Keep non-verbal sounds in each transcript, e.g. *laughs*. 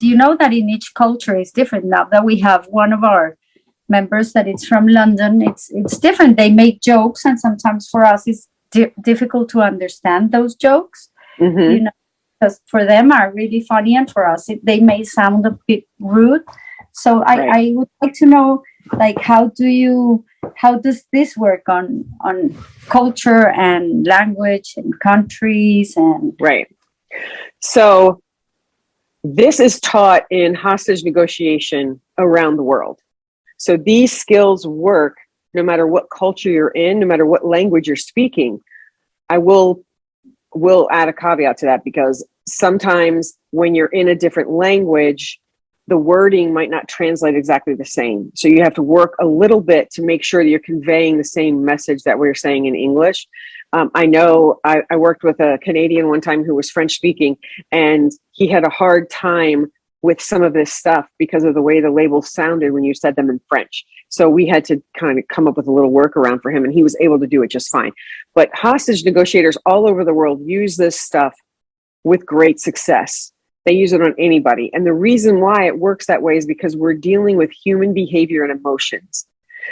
you know that in each culture is different now that we have one of our members that it's from london it's it's different they make jokes and sometimes for us it's di- difficult to understand those jokes Mhm. you know because for them are really funny and for us it, they may sound a bit rude so I, Right. I would like to know like how do you how does this work on on culture and language and countries and Right. So this is taught in hostage negotiation around the world. So these skills work no matter what culture you're in, no matter what language you're speaking. I will will add a caveat to that because sometimes when you're in a different language, the wording might not translate exactly the same. So you have to work a little bit to make sure that you're conveying the same message that we're saying in English. Um, I know I, I worked with a Canadian one time who was French speaking, and he had a hard time with some of this stuff because of the way the labels sounded when you said them in French. So we had to kind of come up with a little workaround for him, and he was able to do it just fine. But hostage negotiators all over the world use this stuff with great success. They use it on anybody. And the reason why it works that way is because we're dealing with human behavior and emotions.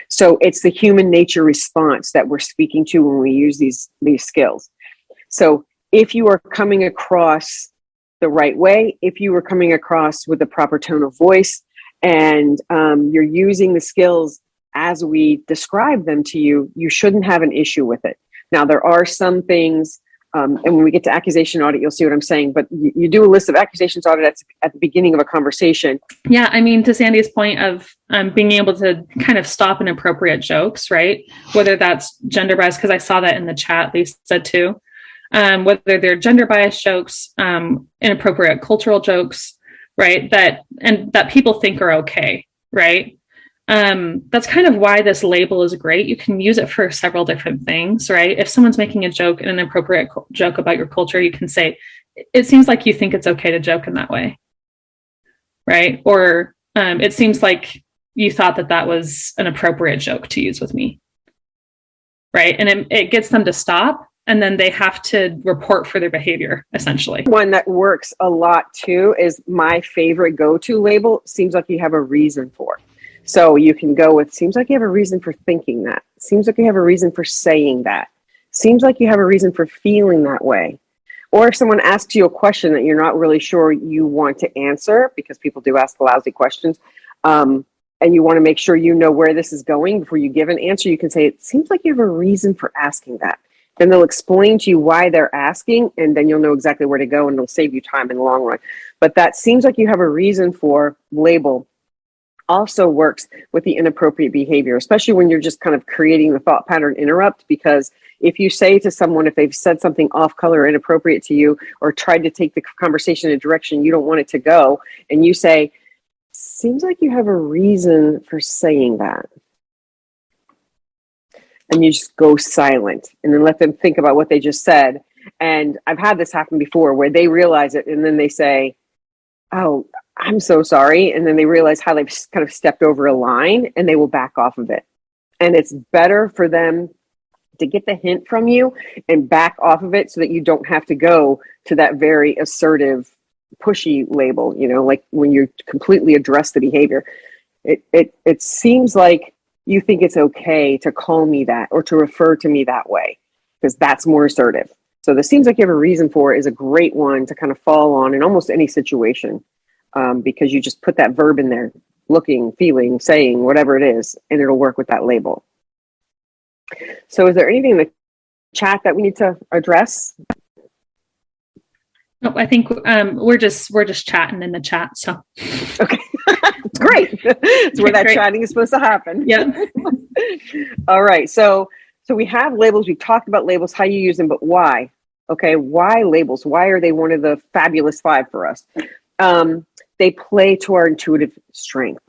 So it's the human nature response that we're speaking to when we use these these skills. So if you are coming across the right way, if you are coming across with the proper tone of voice, and um, you're using the skills as we describe them to you, you shouldn't have an issue with it. Now there are some things, um, and when we get to accusation audit, you'll see what I'm saying. But you, you do a list of accusations audit at, at the beginning of a conversation, Yeah, I mean, to Sandy's point of um, being able to kind of stop inappropriate jokes, right? Whether that's gender bias, because I saw that in the chat, they said too. Um, whether they're gender bias jokes, um, inappropriate cultural jokes, right? That and that people think are okay, right? Um, that's kind of why this label is great. You can use it for several different things, right? If someone's making a joke, an inappropriate co- joke about your culture, you can say, "It seems like you think it's okay to joke in that way." right? Or um, it seems like you thought that that was an appropriate joke to use with me, right? And it, it gets them to stop, and then they have to report for their behavior, essentially. one that works a lot too is my favorite go-to label seems like you have a reason for so you can go with seems like you have a reason for thinking that. Seems like you have a reason for saying that. Seems like you have a reason for feeling that way. Or if someone asks you a question that you're not really sure you want to answer because people do ask lousy questions um, and you want to make sure you know where this is going before you give an answer you can say it seems like you have a reason for asking that. Then they'll explain to you why they're asking and then you'll know exactly where to go and it'll save you time in the long run. But that seems like you have a reason for label also works with the inappropriate behavior especially when you're just kind of creating the thought pattern interrupt because if you say to someone if they've said something off color inappropriate to you or tried to take the conversation in a direction you don't want it to go and you say seems like you have a reason for saying that and you just go silent and then let them think about what they just said. And I've had this happen before where they realize it and then they say, Oh, I'm so sorry. And then they realize how they've kind of stepped over a line and they will back off of it. And it's better for them to get the hint from you and back off of it so that you don't have to go to that very assertive, pushy label, you know, like when you completely address the behavior. It, it, it seems like you think it's okay to call me that or to refer to me that way because that's more assertive. So this seems like you have a reason for it is a great one to kind of fall on in almost any situation um, because you just put that verb in there, looking, feeling, saying, whatever it is, and it'll work with that label. So is there anything in the chat that we need to address? Nope, I think um, we're just we're just chatting in the chat. So Okay, *laughs* it's great. *laughs* it's where that Great. chatting is supposed to happen. yeah, *laughs* All right. So so we have labels. We've talked about labels, how you use them, but why? Okay, why labels? Why are they one of the fabulous five for us? Um, they play to our intuitive strength.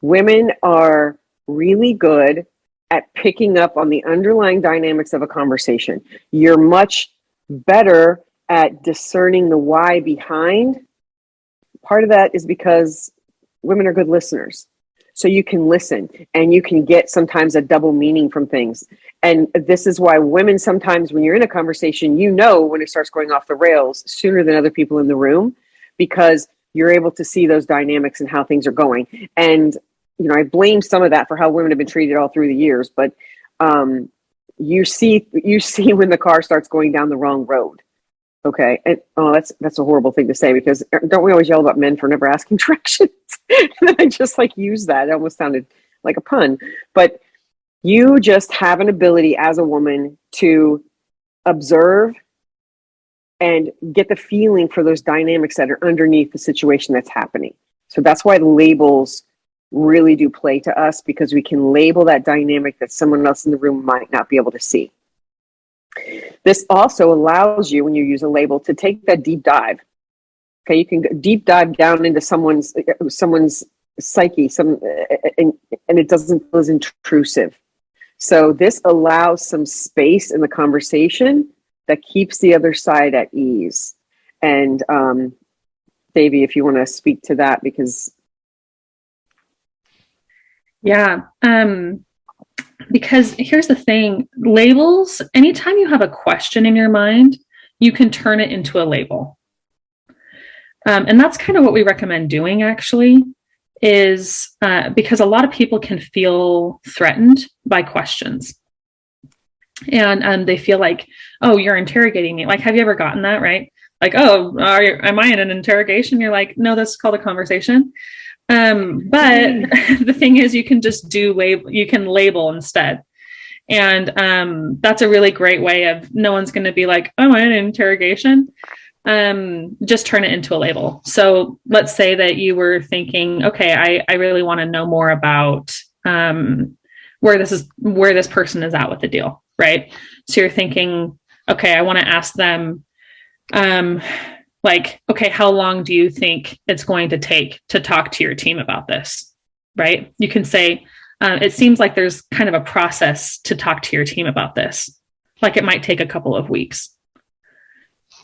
Women are really good at picking up on the underlying dynamics of a conversation. You're much better at discerning the why behind. Part of that is because women are good listeners. So you can listen and you can get sometimes a double meaning from things. And this is why women sometimes, when you're in a conversation, you know when it starts going off the rails sooner than other people in the room because you're able to see those dynamics and how things are going. And, you know, I blame some of that for how women have been treated all through the years, but um, you see, you see when the car starts going down the wrong road. Okay. And oh, that's that's a horrible thing to say because uh, don't we always yell about men for never asking *laughs* directions? I just like use that. It almost sounded like a pun. But you just have an ability as a woman to observe and get the feeling for those dynamics that are underneath the situation that's happening. So that's why labels really do play to us because we can label that dynamic that someone else in the room might not be able to see. This also allows you, when you use a label, to take that deep dive. Okay, you can deep dive down into someone's someone's psyche, some and, and it doesn't feel as intrusive. So this allows some space in the conversation that keeps the other side at ease. And um, Davey, if you want to speak to that, because yeah, um, because here's the thing: labels. Anytime you have a question in your mind, you can turn it into a label, um, and that's kind of what we recommend doing. Actually, is uh, because a lot of people can feel threatened by questions and um, they feel like oh you're interrogating me. Like have you ever gotten that right? Like oh are you, am i in an interrogation? You're like no that's called a conversation. Um, but *laughs* the thing is you can just do label you can label instead. And um, that's a really great way of no one's going to be like oh i'm in an interrogation. Um, just turn it into a label. So let's say that you were thinking okay i, I really want to know more about um, where this is where this person is at with the deal right? So you're thinking, okay, I want to ask them, um, like, okay, how long do you think it's going to take to talk to your team about this? Right? You can say, uh, it seems like there's kind of a process to talk to your team about this. Like it might take a couple of weeks.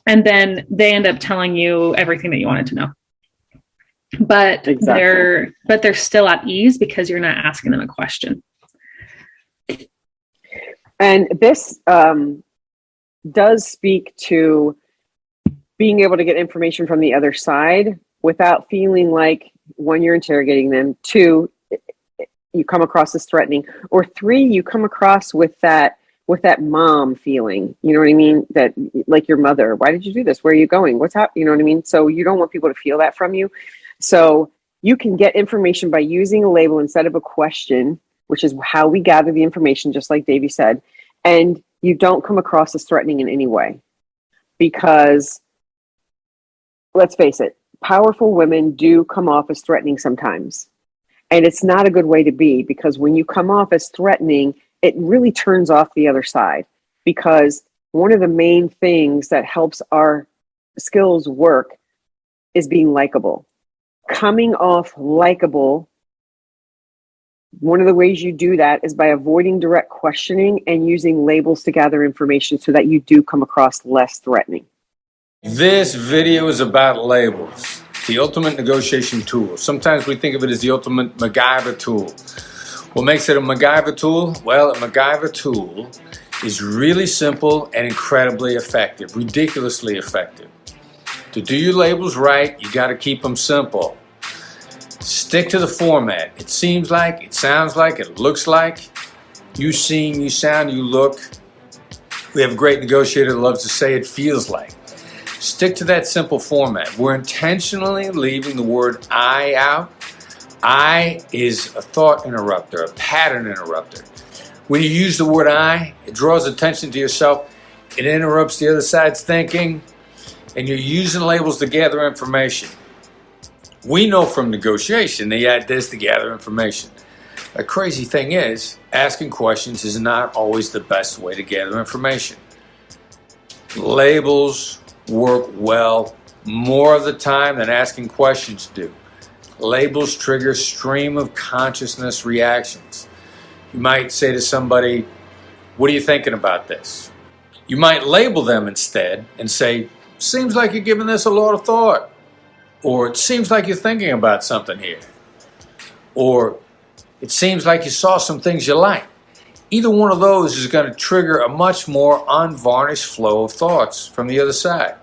And then they end up telling you everything that you wanted to know. But exactly. they're but they're still at ease because you're not asking them a question. And this um, does speak to being able to get information from the other side without feeling like one, you're interrogating them, two, you come across as threatening, or three, you come across with that with that mom feeling. You know what I mean? That like your mother. Why did you do this? Where are you going? What's happening? You know what I mean? So you don't want people to feel that from you. So you can get information by using a label instead of a question which is how we gather the information, just like Davey said, and you don't come across as threatening in any way. Because let's face it, powerful women do come off as threatening sometimes. And it's not a good way to be because when you come off as threatening, it really turns off the other side. Because one of the main things that helps our skills work is being likable. Coming off likable one of the ways you do that is by avoiding direct questioning and using labels to gather information so that you do come across less threatening. This video is about labels, the ultimate negotiation tool. Sometimes we think of it as the ultimate MacGyver tool. What makes it a MacGyver tool? Well, a MacGyver tool is really simple and incredibly effective, ridiculously effective. To do your labels right, you got to keep them simple. Stick to the format. It seems like, it sounds like, it looks like. You seem, you sound, you look. We have a great negotiator that loves to say it feels like. Stick to that simple format. We're intentionally leaving the word I out. I is a thought interrupter, a pattern interrupter. When you use the word I, it draws attention to yourself, it interrupts the other side's thinking, and you're using labels to gather information. We know from negotiation they add this to gather information. The crazy thing is, asking questions is not always the best way to gather information. Labels work well more of the time than asking questions do. Labels trigger stream of consciousness reactions. You might say to somebody, What are you thinking about this? You might label them instead and say, Seems like you're giving this a lot of thought. Or it seems like you're thinking about something here. Or it seems like you saw some things you like. Either one of those is going to trigger a much more unvarnished flow of thoughts from the other side.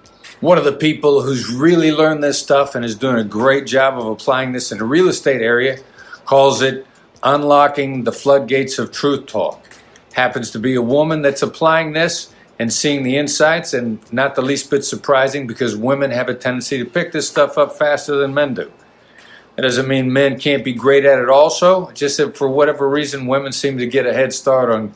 One of the people who's really learned this stuff and is doing a great job of applying this in the real estate area calls it unlocking the floodgates of truth talk. Happens to be a woman that's applying this and seeing the insights, and not the least bit surprising because women have a tendency to pick this stuff up faster than men do. That doesn't mean men can't be great at it also, just that for whatever reason, women seem to get a head start on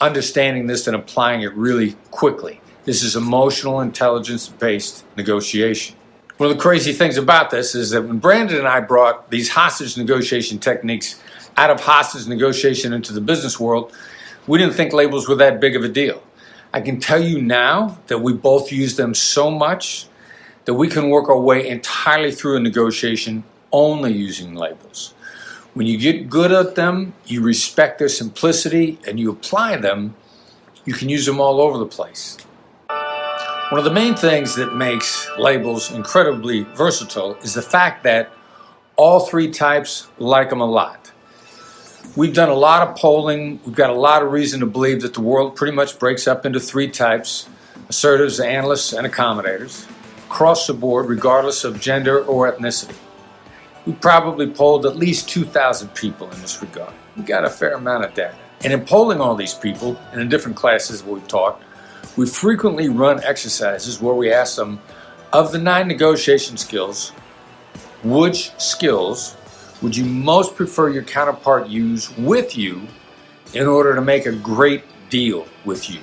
understanding this and applying it really quickly. This is emotional intelligence based negotiation. One of the crazy things about this is that when Brandon and I brought these hostage negotiation techniques out of hostage negotiation into the business world, we didn't think labels were that big of a deal. I can tell you now that we both use them so much that we can work our way entirely through a negotiation only using labels. When you get good at them, you respect their simplicity, and you apply them, you can use them all over the place. One of the main things that makes labels incredibly versatile is the fact that all three types like them a lot. We've done a lot of polling. We've got a lot of reason to believe that the world pretty much breaks up into three types assertives, analysts, and accommodators, across the board, regardless of gender or ethnicity. We probably polled at least 2,000 people in this regard. We got a fair amount of data. And in polling all these people, and in different classes we've taught, we frequently run exercises where we ask them, of the nine negotiation skills, which skills would you most prefer your counterpart use with you in order to make a great deal with you?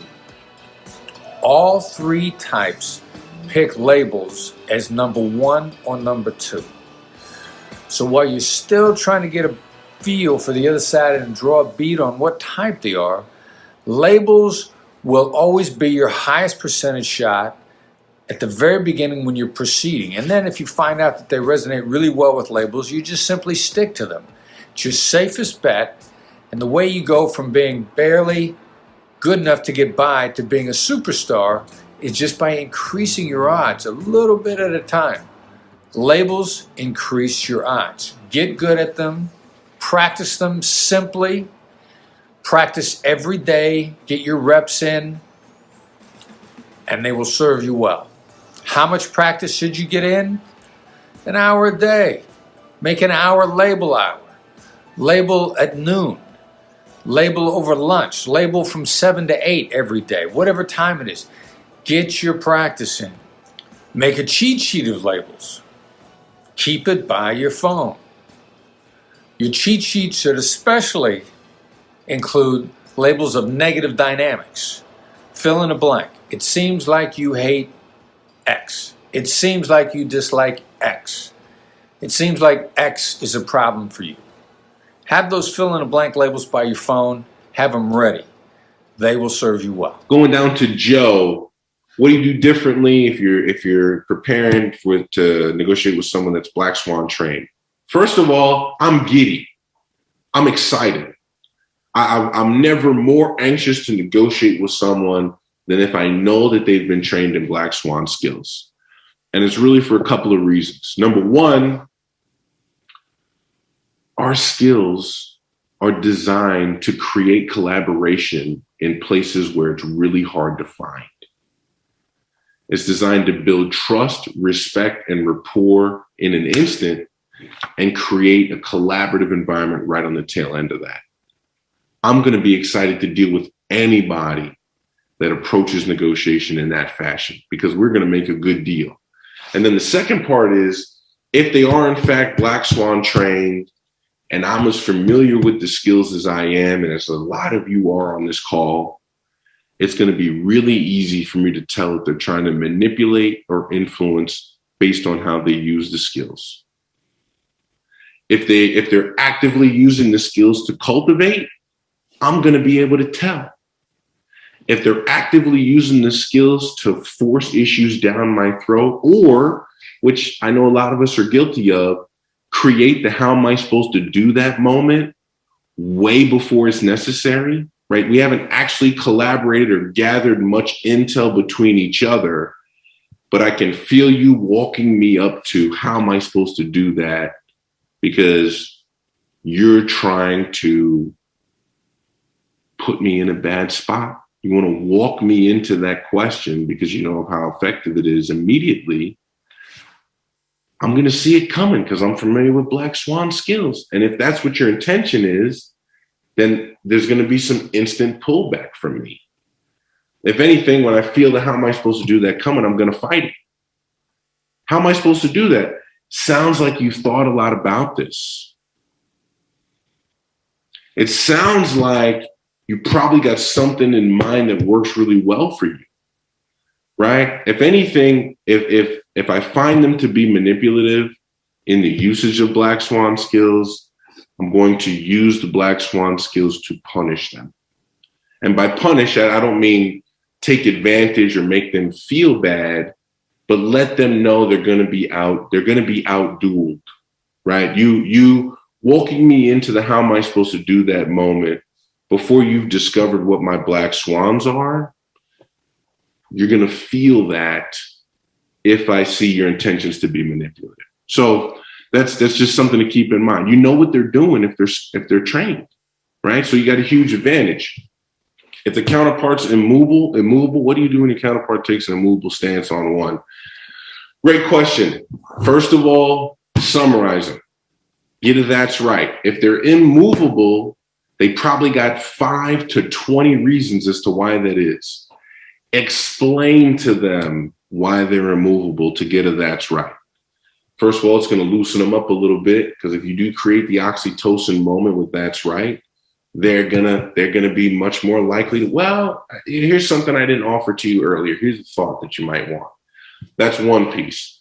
All three types pick labels as number one or number two. So while you're still trying to get a feel for the other side and draw a bead on what type they are, labels will always be your highest percentage shot at the very beginning when you're proceeding. And then if you find out that they resonate really well with labels, you just simply stick to them. It's your safest bet. And the way you go from being barely good enough to get by to being a superstar is just by increasing your odds a little bit at a time. Labels increase your odds. Get good at them, practice them simply, practice every day, get your reps in, and they will serve you well. How much practice should you get in? An hour a day. Make an hour label hour. Label at noon. Label over lunch. Label from 7 to 8 every day, whatever time it is. Get your practice in. Make a cheat sheet of labels. Keep it by your phone. Your cheat sheet should especially include labels of negative dynamics. Fill in a blank. It seems like you hate X. It seems like you dislike X. It seems like X is a problem for you. Have those fill in a blank labels by your phone. Have them ready. They will serve you well. Going down to Joe, what do you do differently if you're if you're preparing for to negotiate with someone that's Black Swan trained? First of all, I'm giddy. I'm excited. I, I'm never more anxious to negotiate with someone than if I know that they've been trained in Black Swan skills. And it's really for a couple of reasons. Number one, our skills are designed to create collaboration in places where it's really hard to find. It's designed to build trust, respect, and rapport in an instant and create a collaborative environment right on the tail end of that. I'm going to be excited to deal with anybody that approaches negotiation in that fashion because we're going to make a good deal. And then the second part is if they are in fact Black Swan trained and I'm as familiar with the skills as I am, and as a lot of you are on this call, it's going to be really easy for me to tell if they're trying to manipulate or influence based on how they use the skills. If they if they're actively using the skills to cultivate, I'm going to be able to tell. If they're actively using the skills to force issues down my throat, or which I know a lot of us are guilty of, create the how am I supposed to do that moment way before it's necessary, right? We haven't actually collaborated or gathered much intel between each other, but I can feel you walking me up to how am I supposed to do that because you're trying to put me in a bad spot you want to walk me into that question because you know how effective it is immediately, I'm going to see it coming because I'm familiar with Black Swan skills. And if that's what your intention is, then there's going to be some instant pullback from me. If anything, when I feel that how am I supposed to do that coming, I'm going to fight it. How am I supposed to do that? Sounds like you've thought a lot about this. It sounds like you probably got something in mind that works really well for you. Right? If anything, if if if I find them to be manipulative in the usage of black swan skills, I'm going to use the black swan skills to punish them. And by punish, I don't mean take advantage or make them feel bad, but let them know they're going to be out. They're going to be outdueled, right? You you walking me into the how am I supposed to do that moment before you've discovered what my black swans are. You're going to feel that if I see your intentions to be manipulative. So that's that's just something to keep in mind. You know what they're doing if they're if they're trained, right? So you got a huge advantage. If the counterpart's immovable, immovable, what do you do when your counterpart takes an immovable stance on one? Great question. First of all, summarizing. Get it that's right. If they're immovable, they probably got five to 20 reasons as to why that is. Explain to them why they're immovable to get a that's right. First of all, it's going to loosen them up a little bit because if you do create the oxytocin moment with that's right, they're gonna they're gonna be much more likely to, well, here's something I didn't offer to you earlier. Here's a thought that you might want. That's one piece.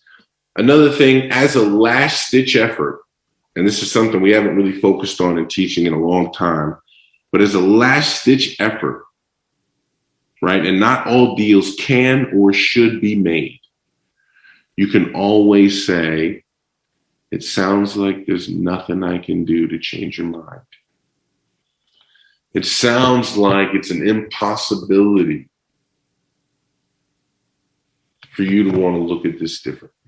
Another thing, as a last stitch effort, and this is something we haven't really focused on in teaching in a long time, but as a last stitch effort, right? And not all deals can or should be made. You can always say, it sounds like there's nothing I can do to change your mind. It sounds like it's an impossibility for you to want to look at this differently.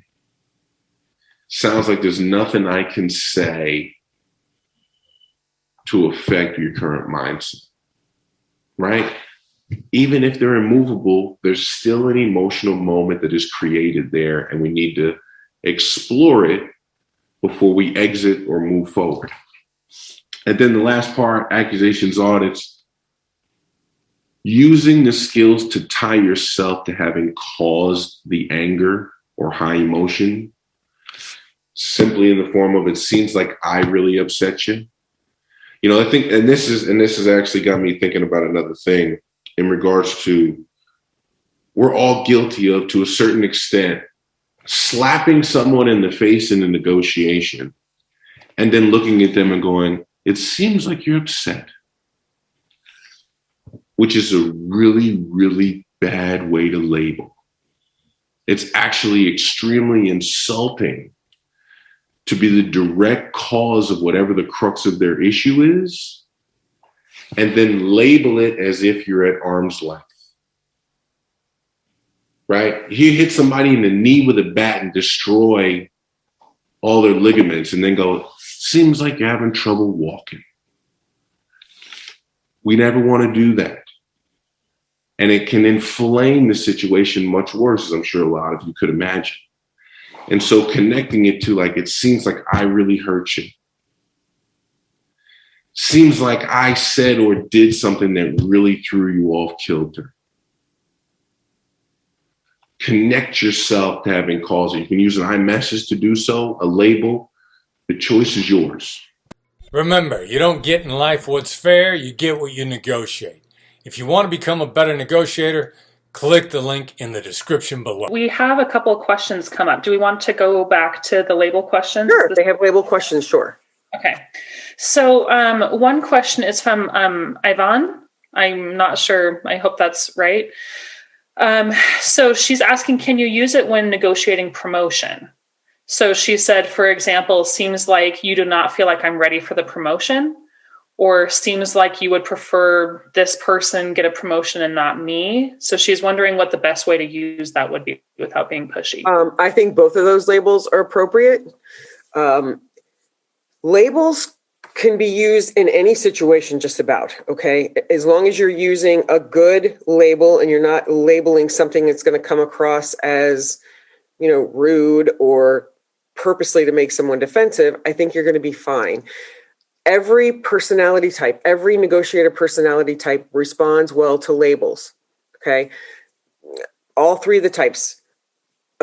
Sounds like there's nothing I can say to affect your current mindset, right? even if they're immovable, there's still an emotional moment that is created there, and we need to explore it before we exit or move forward. And then the last part accusations, audits, using the skills to tie yourself to having caused the anger or high emotion, simply in the form of it seems like I really upset you. You know, I think, and this is, and this has actually got me thinking about another thing in regards to we're all guilty of, to a certain extent, slapping someone in the face in a negotiation and then looking at them and going, it seems like you're upset, which is a really, really bad way to label. It's actually extremely insulting to be the direct cause of whatever the crux of their issue is and then label it as if you're at arm's length. Right? You hit somebody in the knee with a bat and destroy all their ligaments and then go, seems like you're having trouble walking. We never want to do that. And it can inflame the situation much worse, as I'm sure a lot of you could imagine. And so connecting it to like, it seems like I really hurt you seems like I said or did something that really threw you off kilter. Connect yourself to having cause. You can use an I-message to do so, a label. The choice is yours. Remember, you don't get in life what's fair, you get what you negotiate. If you want to become a better negotiator, click the link in the description below. We have a couple of questions come up. Do we want to go back to the label questions? Sure, they have label questions, sure. Okay. So um, one question is from um, Ivan. I'm not sure. I hope that's right. Um, so she's asking, can you use it when negotiating promotion? So she said, for example, seems like you do not feel like I'm ready for the promotion, or seems like you would prefer this person get a promotion and not me. So she's wondering what the best way to use that would be without being pushy. Um, I think both of those labels are appropriate. Um, labels can be used in any situation just about okay as long as you're using a good label and you're not labeling something that's going to come across as you know rude or purposely to make someone defensive i think you're going to be fine every personality type every negotiator personality type responds well to labels okay all three of the types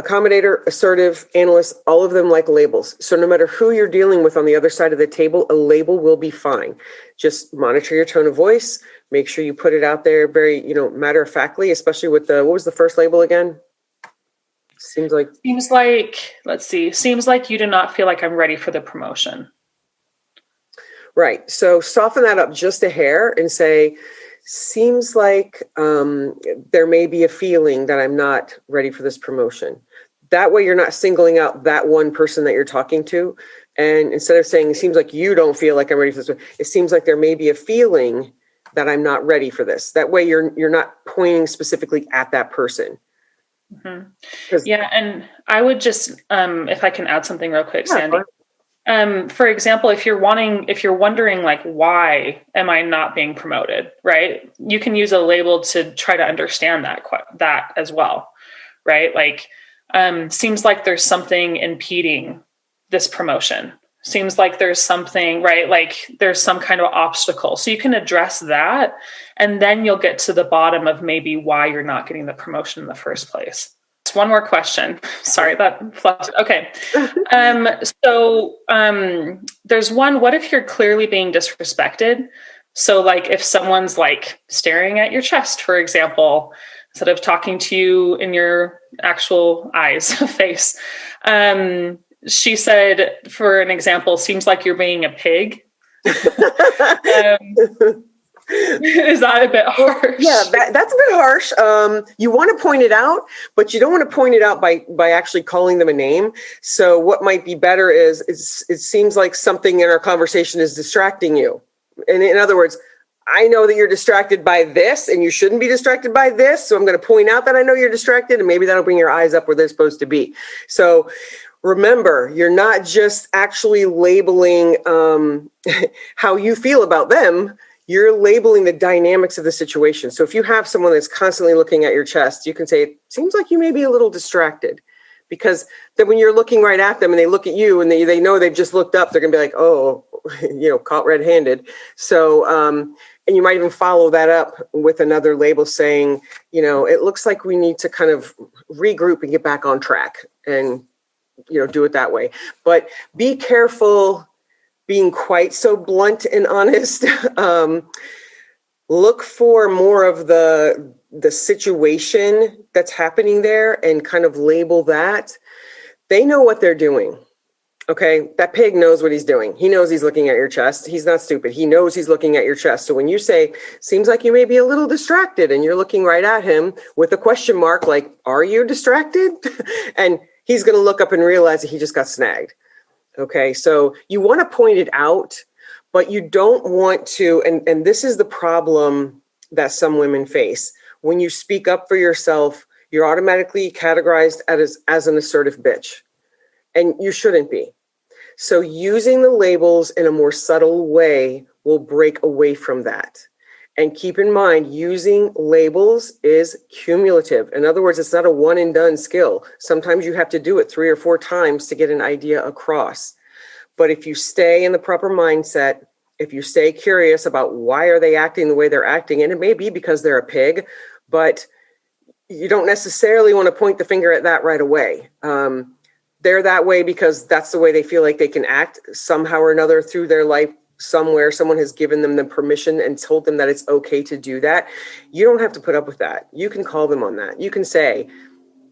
accommodator, assertive, analyst, all of them like labels. So no matter who you're dealing with on the other side of the table, a label will be fine. Just monitor your tone of voice. Make sure you put it out there very, you know, matter of factly, especially with the what was the first label again? Seems like Seems like, let's see, seems like you do not feel like I'm ready for the promotion. Right. So soften that up just a hair and say, seems like um, there may be a feeling that I'm not ready for this promotion. That way, you're not singling out that one person that you're talking to. And instead of saying, it seems like you don't feel like I'm ready for this, it seems like there may be a feeling that I'm not ready for this. That way, you're you're not pointing specifically at that person. Mhm. 'Cause- Yeah, and I would just, um, if I can add something real quick, Yeah, Sandy. Um, for example, if you're wanting, if you're wondering, like, why am I not being promoted, right? You can use a label to try to understand that that as well, right? Like, um, seems like there's something impeding this promotion. Seems like there's something, right? Like there's some kind of obstacle. So you can address that, and then you'll get to the bottom of maybe why you're not getting the promotion in the first place. Just one more question. *laughs* Sorry, that fluffed. Okay. Um, so um, there's one. What if you're clearly being disrespected? So, like, if someone's like staring at your chest, for example, instead of talking to you in your actual eyes, *laughs* face, um, she said, for an example, seems like you're being a pig. *laughs* Um, *laughs* is that a bit harsh? Yeah, that, that's a bit harsh. Um, you want to point it out, but you don't want to point it out by by actually calling them a name. So what might be better is, is it seems like something in our conversation is distracting you. And in other words, I know that you're distracted by this, and you shouldn't be distracted by this. So I'm going to point out that I know you're distracted, and maybe that'll bring your eyes up where they're supposed to be. So remember, you're not just actually labeling um, *laughs* how you feel about them you're labeling the dynamics of the situation. So if you have someone that's constantly looking at your chest, you can say, it seems like you may be a little distracted. Because then when you're looking right at them and they look at you and they, they know they've just looked up, they're gonna be like, oh, *laughs* you know, caught red handed. So, um, and you might even follow that up with another label saying, you know, it looks like we need to kind of regroup and get back on track and, you know, do it that way. But be careful being quite so blunt and honest. *laughs* um, look for more of the the situation that's happening there and kind of label that. They know what they're doing. Okay, that pig knows what he's doing. He knows he's looking at your chest. He's not stupid. He knows he's looking at your chest. So when you say, seems like you may be a little distracted, and you're looking right at him with a question mark, like, are you distracted? *laughs* and he's going to look up and realize that he just got snagged. Okay, so you want to point it out, but you don't want to, and, and this is the problem that some women face. When you speak up for yourself, you're automatically categorized as, as an assertive bitch, and you shouldn't be. So, using the labels in a more subtle way will break away from that. And keep in mind, using labels is cumulative. In other words, it's not a one and done skill. Sometimes you have to do it three or four times to get an idea across. But if you stay in the proper mindset, if you stay curious about why are they acting the way they're acting, and it may be because they're a pig, but you don't necessarily want to point the finger at that right away. Um, they're that way because that's the way they feel like they can act somehow or another through their life somewhere someone has given them the permission and told them that it's okay to do that you don't have to put up with that. You can call them on that. You can say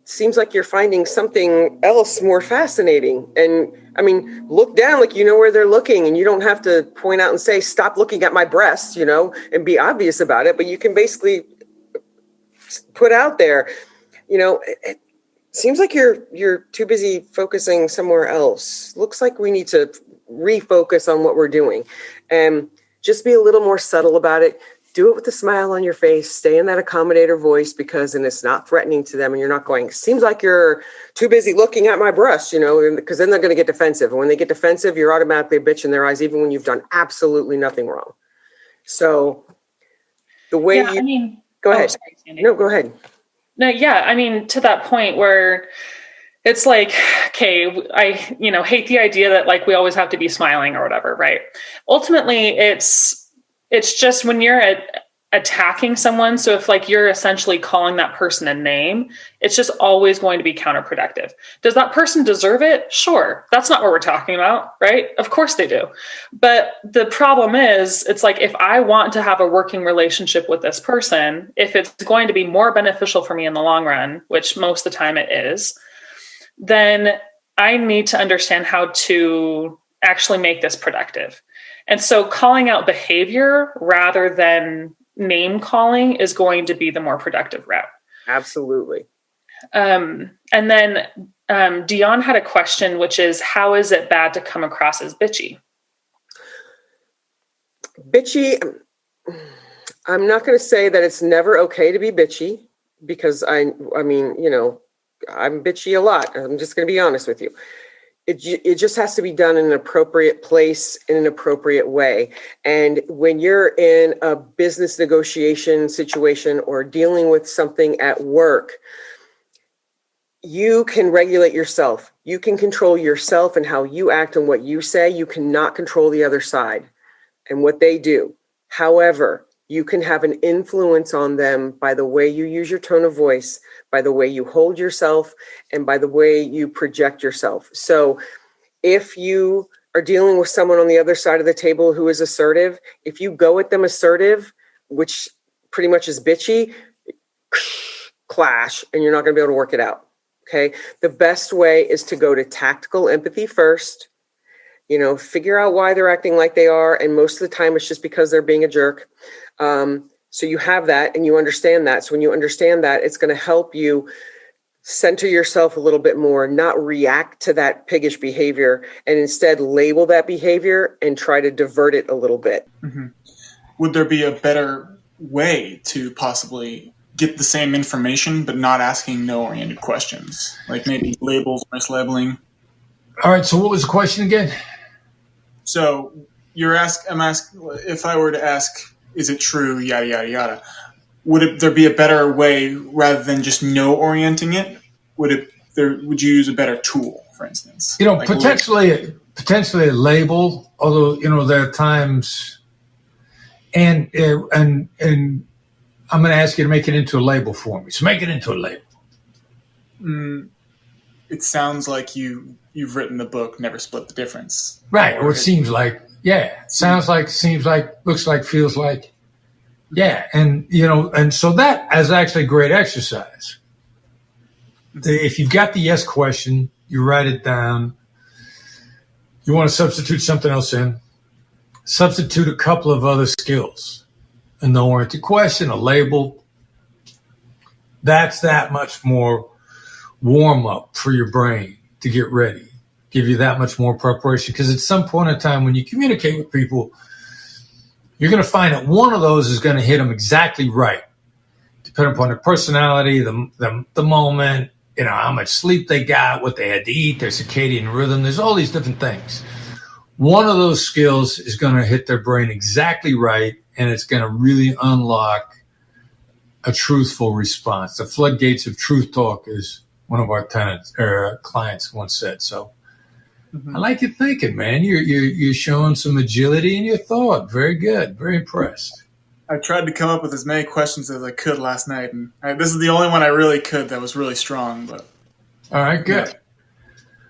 seems like you're finding something else more fascinating. And i mean look down like you know where they're looking and you don't have to point out and say stop looking at my breast you know and be obvious about it but you can basically put out there you know it, it seems like you're you're too busy focusing somewhere else. Looks like we need to refocus on what we're doing. And just be a little more subtle about it. Do it with a smile on your face. Stay in that accommodator voice because then it's not threatening to them and you're not going seems like you're too busy looking at my breast you know because then they're going to get defensive. And when they get defensive you're automatically a bitch in their eyes even when you've done absolutely nothing wrong. So the way yeah, you I mean, go oh, ahead. sorry, no go ahead. No, yeah, I mean, to that point where it's like, okay, I, you know, hate the idea that like we always have to be smiling or whatever, right? Ultimately, it's it's just when you're at, attacking someone. So if like you're essentially calling that person a name, it's just always going to be counterproductive. Does that person deserve it? Sure. That's not what we're talking about, right? Of course they do. But the problem is, it's like if I want to have a working relationship with this person, if it's going to be more beneficial for me in the long run, which most of the time it is, then I need to understand how to actually make this productive. And so calling out behavior rather than name calling is going to be the more productive route. absolutely Um, and then um, Dion had a question, which is how is it bad to come across as bitchy? bitchy i'm not going to say that it's never okay to be bitchy because i i mean you know i'm bitchy a lot i'm just going to be honest with you. It, it just has to be done in an appropriate place in an appropriate way. And when you're in a business negotiation situation or dealing with something at work you can regulate yourself. You can control yourself and how you act and what you say. You cannot control the other side and what they do. However, you can have an influence on them by the way you use your tone of voice, by the way you hold yourself, and by the way you project yourself. So, if you are dealing with someone on the other side of the table who is assertive, if you go at them assertive, which pretty much is bitchy, clash, and you're not going to be able to work it out. Okay. The best way is to go to tactical empathy first you know figure out why they're acting like they are and most of the time it's just because they're being a jerk um, so you have that and you understand that so when you understand that it's going to help you center yourself a little bit more not react to that piggish behavior and instead label that behavior and try to divert it a little bit Would there be a better way to possibly get the same information but not asking no oriented questions? Like maybe labels, mislabeling. All right. So what was the question again? So you're ask I'm ask if I were to ask, is it true? Yada yada yada. Would it, there be a better way rather than just no orienting it? Would it there? Would you use a better tool, for instance? You know, Like potentially, potentially a label. Although you know there are times, and and and I'm going to ask you to make it into a label for me. So make it into a label. Mm, it sounds like you you've written the book Never Split the Difference. Right. Or it seems like, yeah. Sounds like, seems like, looks like, feels like. Yeah. And, you know, and so that is actually a great exercise. The, if you've got the yes question, you write it down. You want to substitute something else in. Substitute a couple of other skills. A no oriented question, a label. That's that much more warm up for your brain to get ready give you that much more preparation. Because at some point in time when you communicate with people you're going to find that one of those is going to hit them exactly right. Depending upon their personality the, the, the moment you know how much sleep they got what they had to eat their circadian rhythm. There's all these different things. One of those skills is going to hit their brain exactly right and it's going to really unlock a truthful response. The floodgates of truth talk is one of our tenants or uh, clients once said so Mhm. I like your thinking, man. You're, you're you're showing some agility in your thought. Very good. Very impressed. I tried to come up with as many questions as I could last night, and I, this is the only one I really could that was really strong. But All right, good.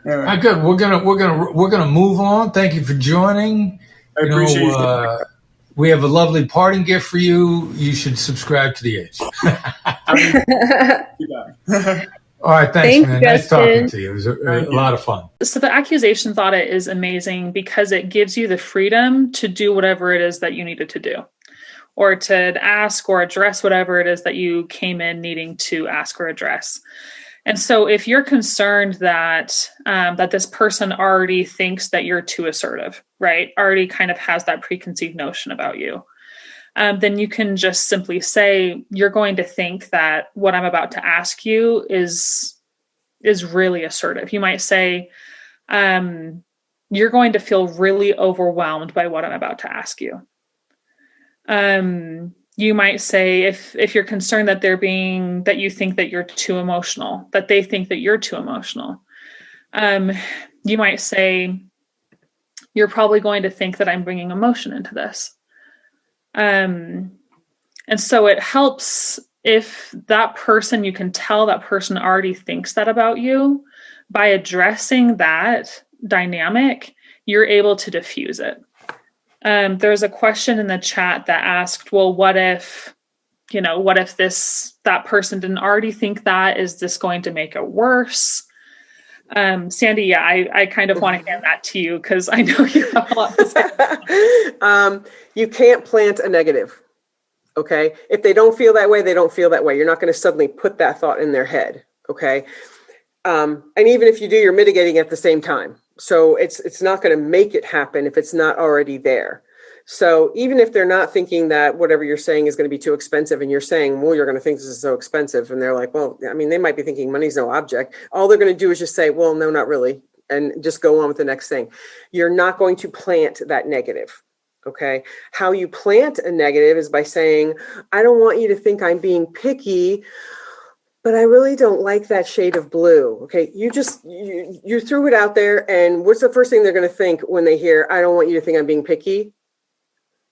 anyway, All right, good. We're gonna we're gonna we're gonna move on. Thank you for joining. I You appreciate know, uh, we have a lovely parting gift for you. You should subscribe to the Edge. *laughs* *laughs* *laughs* you. Bye. All right, thanks, Thanks, man. Nice talking to you. It was a, a lot of fun. So the accusations audit is amazing because it gives you the freedom to do whatever it is that you needed to do or to ask or address whatever it is that you came in needing to ask or address. And so if you're concerned that um, that this person already thinks that you're too assertive, right? Already kind of has that preconceived notion about you. Um, then you can just simply say you're going to think that what I'm about to ask you is is really assertive. You might say, um, "You're going to feel really overwhelmed by what I'm about to ask you." Um, you might say if if you're concerned that they're being that you think that you're too emotional, that they think that you're too emotional. Um, you might say, "You're probably going to think that I'm bringing emotion into this." Um, and so it helps if that person, you can tell that person already thinks that about you. By addressing that dynamic, you're able to diffuse it. Um, there's a question in the chat that asked, well, what if, you know, what if this, that person didn't already think that? Is this going to make it worse? Um, Sandy, yeah, I, I kind of want to hand that to you because I know you have a lot to say. *laughs* um, you can't plant a negative. Okay. If they don't feel that way, they don't feel that way. You're not going to suddenly put that thought in their head. Okay. Um, and even if you do, you're mitigating at the same time. So it's it's not going to make it happen if it's not already there. So even if they're not thinking that whatever you're saying is going to be too expensive, and you're saying, well, you're going to think this is so expensive, and they're like, well, I mean, they might be thinking money's no object. All they're going to do is just say, well, no, not really, and just go on with the next thing. You're not going to plant that negative. Okay. How you plant a negative is by saying, I don't want you to think I'm being picky, but I really don't like that shade of blue. Okay. You just, you, you threw it out there. And what's the first thing they're going to think when they hear, I don't want you to think I'm being picky?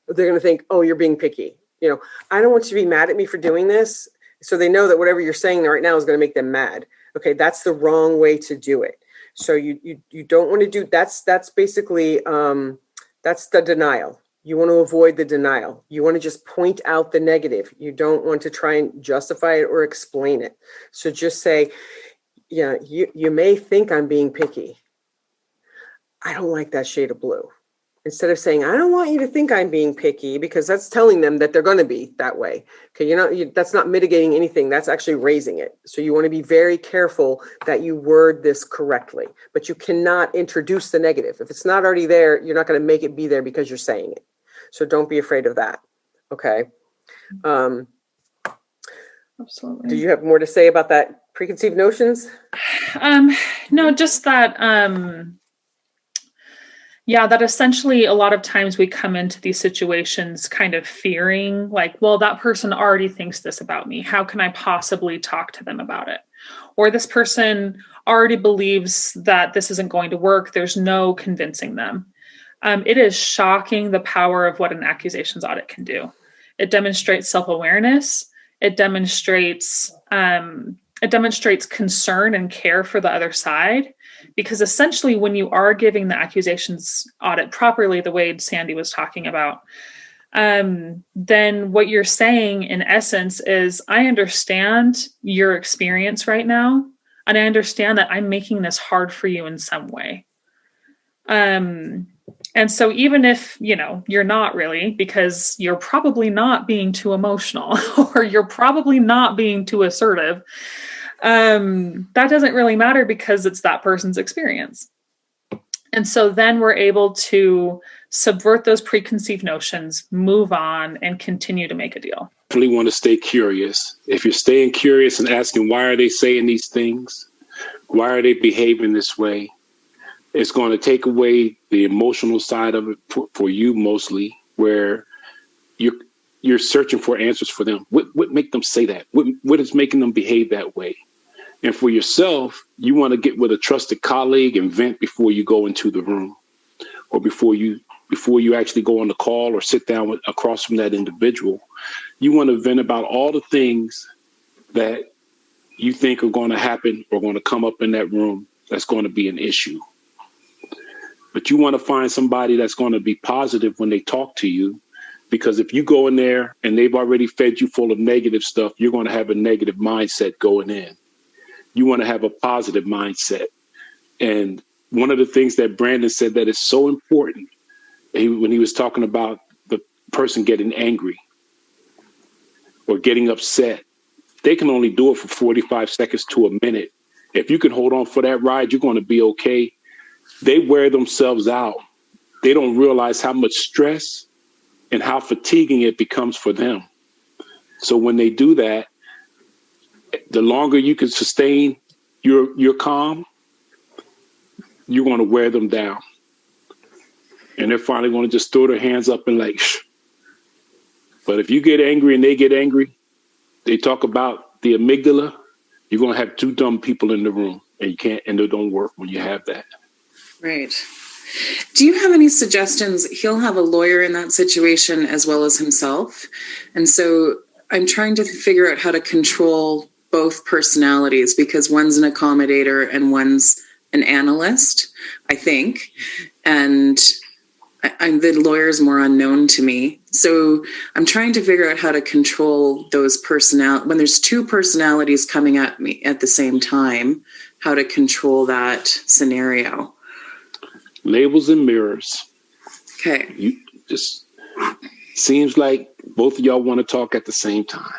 They're going to think, oh, you're being picky. You know, I don't want you to be mad at me for doing this. So they know that whatever you're saying right now is going to make them mad. Okay. That's the wrong way to do it. So you, you, you don't want to do that's, that's basically, um, that's the denial. You want to avoid the denial. You want to just point out the negative. You don't want to try and justify it or explain it. So just say, yeah, you, you may think I'm being picky. I don't like that shade of blue. Instead of saying, I don't want you to think I'm being picky, because that's telling them that they're going to be that way. Okay, you're not, you, that's not mitigating anything. That's actually raising it. So you want to be very careful that you word this correctly, but you cannot introduce the negative. If it's not already there, you're not going to make it be there because you're saying it. So don't be afraid of that. Okay. Um, Absolutely. do you have more to say about that preconceived notions? *sighs* Um, no, just that, um, yeah, that essentially a lot of times we come into these situations kind of fearing, like, well, that person already thinks this about me. How can I possibly talk to them about it? Or this person already believes that this isn't going to work. There's no convincing them. Um, it is shocking the power of what an accusations audit can do. It demonstrates self awareness. It demonstrates um, it demonstrates concern and care for the other side because essentially when you are giving the accusations audit properly the way sandy was talking about um, then what you're saying in essence is i understand your experience right now and i understand that i'm making this hard for you in some way. Um, and so even if you know you're not really because you're probably not being too emotional *laughs* or you're probably not being too assertive um, that doesn't really matter because it's that person's experience. And so then we're able to subvert those preconceived notions, move on, and continue to make a deal. Definitely want to stay curious. If you're staying curious and asking why are they saying these things, why are they behaving this way, it's going to take away the emotional side of it for, for you mostly, where you're you're searching for answers for them. What what make them say that? What what is making them behave that way? And for yourself, you want to get with a trusted colleague and vent before you go into the room or before you before you actually go on the call or sit down with, across from that individual. You want to vent about all the things that you think are going to happen or going to come up in that room that's going to be an issue. But you want to find somebody that's going to be positive when they talk to you because if you go in there and they've already fed you full of negative stuff, you're going to have a negative mindset going in you want to have a positive mindset. And one of the things that Brandon said that is so important he, when he was talking about the person getting angry or getting upset, they can only do it for 45 seconds to a minute. If you can hold on for that ride, you're going to be okay. They wear themselves out. They don't realize how much stress and how fatiguing it becomes for them. So when they do that, the longer you can sustain your your calm, you're going to wear them down, and they're finally going to just throw their hands up and like. Shh. But if you get angry and they get angry, they talk about the amygdala. You're going to have two dumb people in the room, and you can't, and it don't work when you have that. Right. Do you have any suggestions? He'll have a lawyer in that situation as well as himself. And so I'm trying to figure out how to control both personalities because one's an accommodator and one's an analyst, I think. And I, I'm, the lawyer is more unknown to me. So I'm trying to figure out how to control those personal when there's two personalities coming at me at the same time, how to control that scenario. Labels and mirrors. Okay. You just seems like both of y'all want to talk at the same time.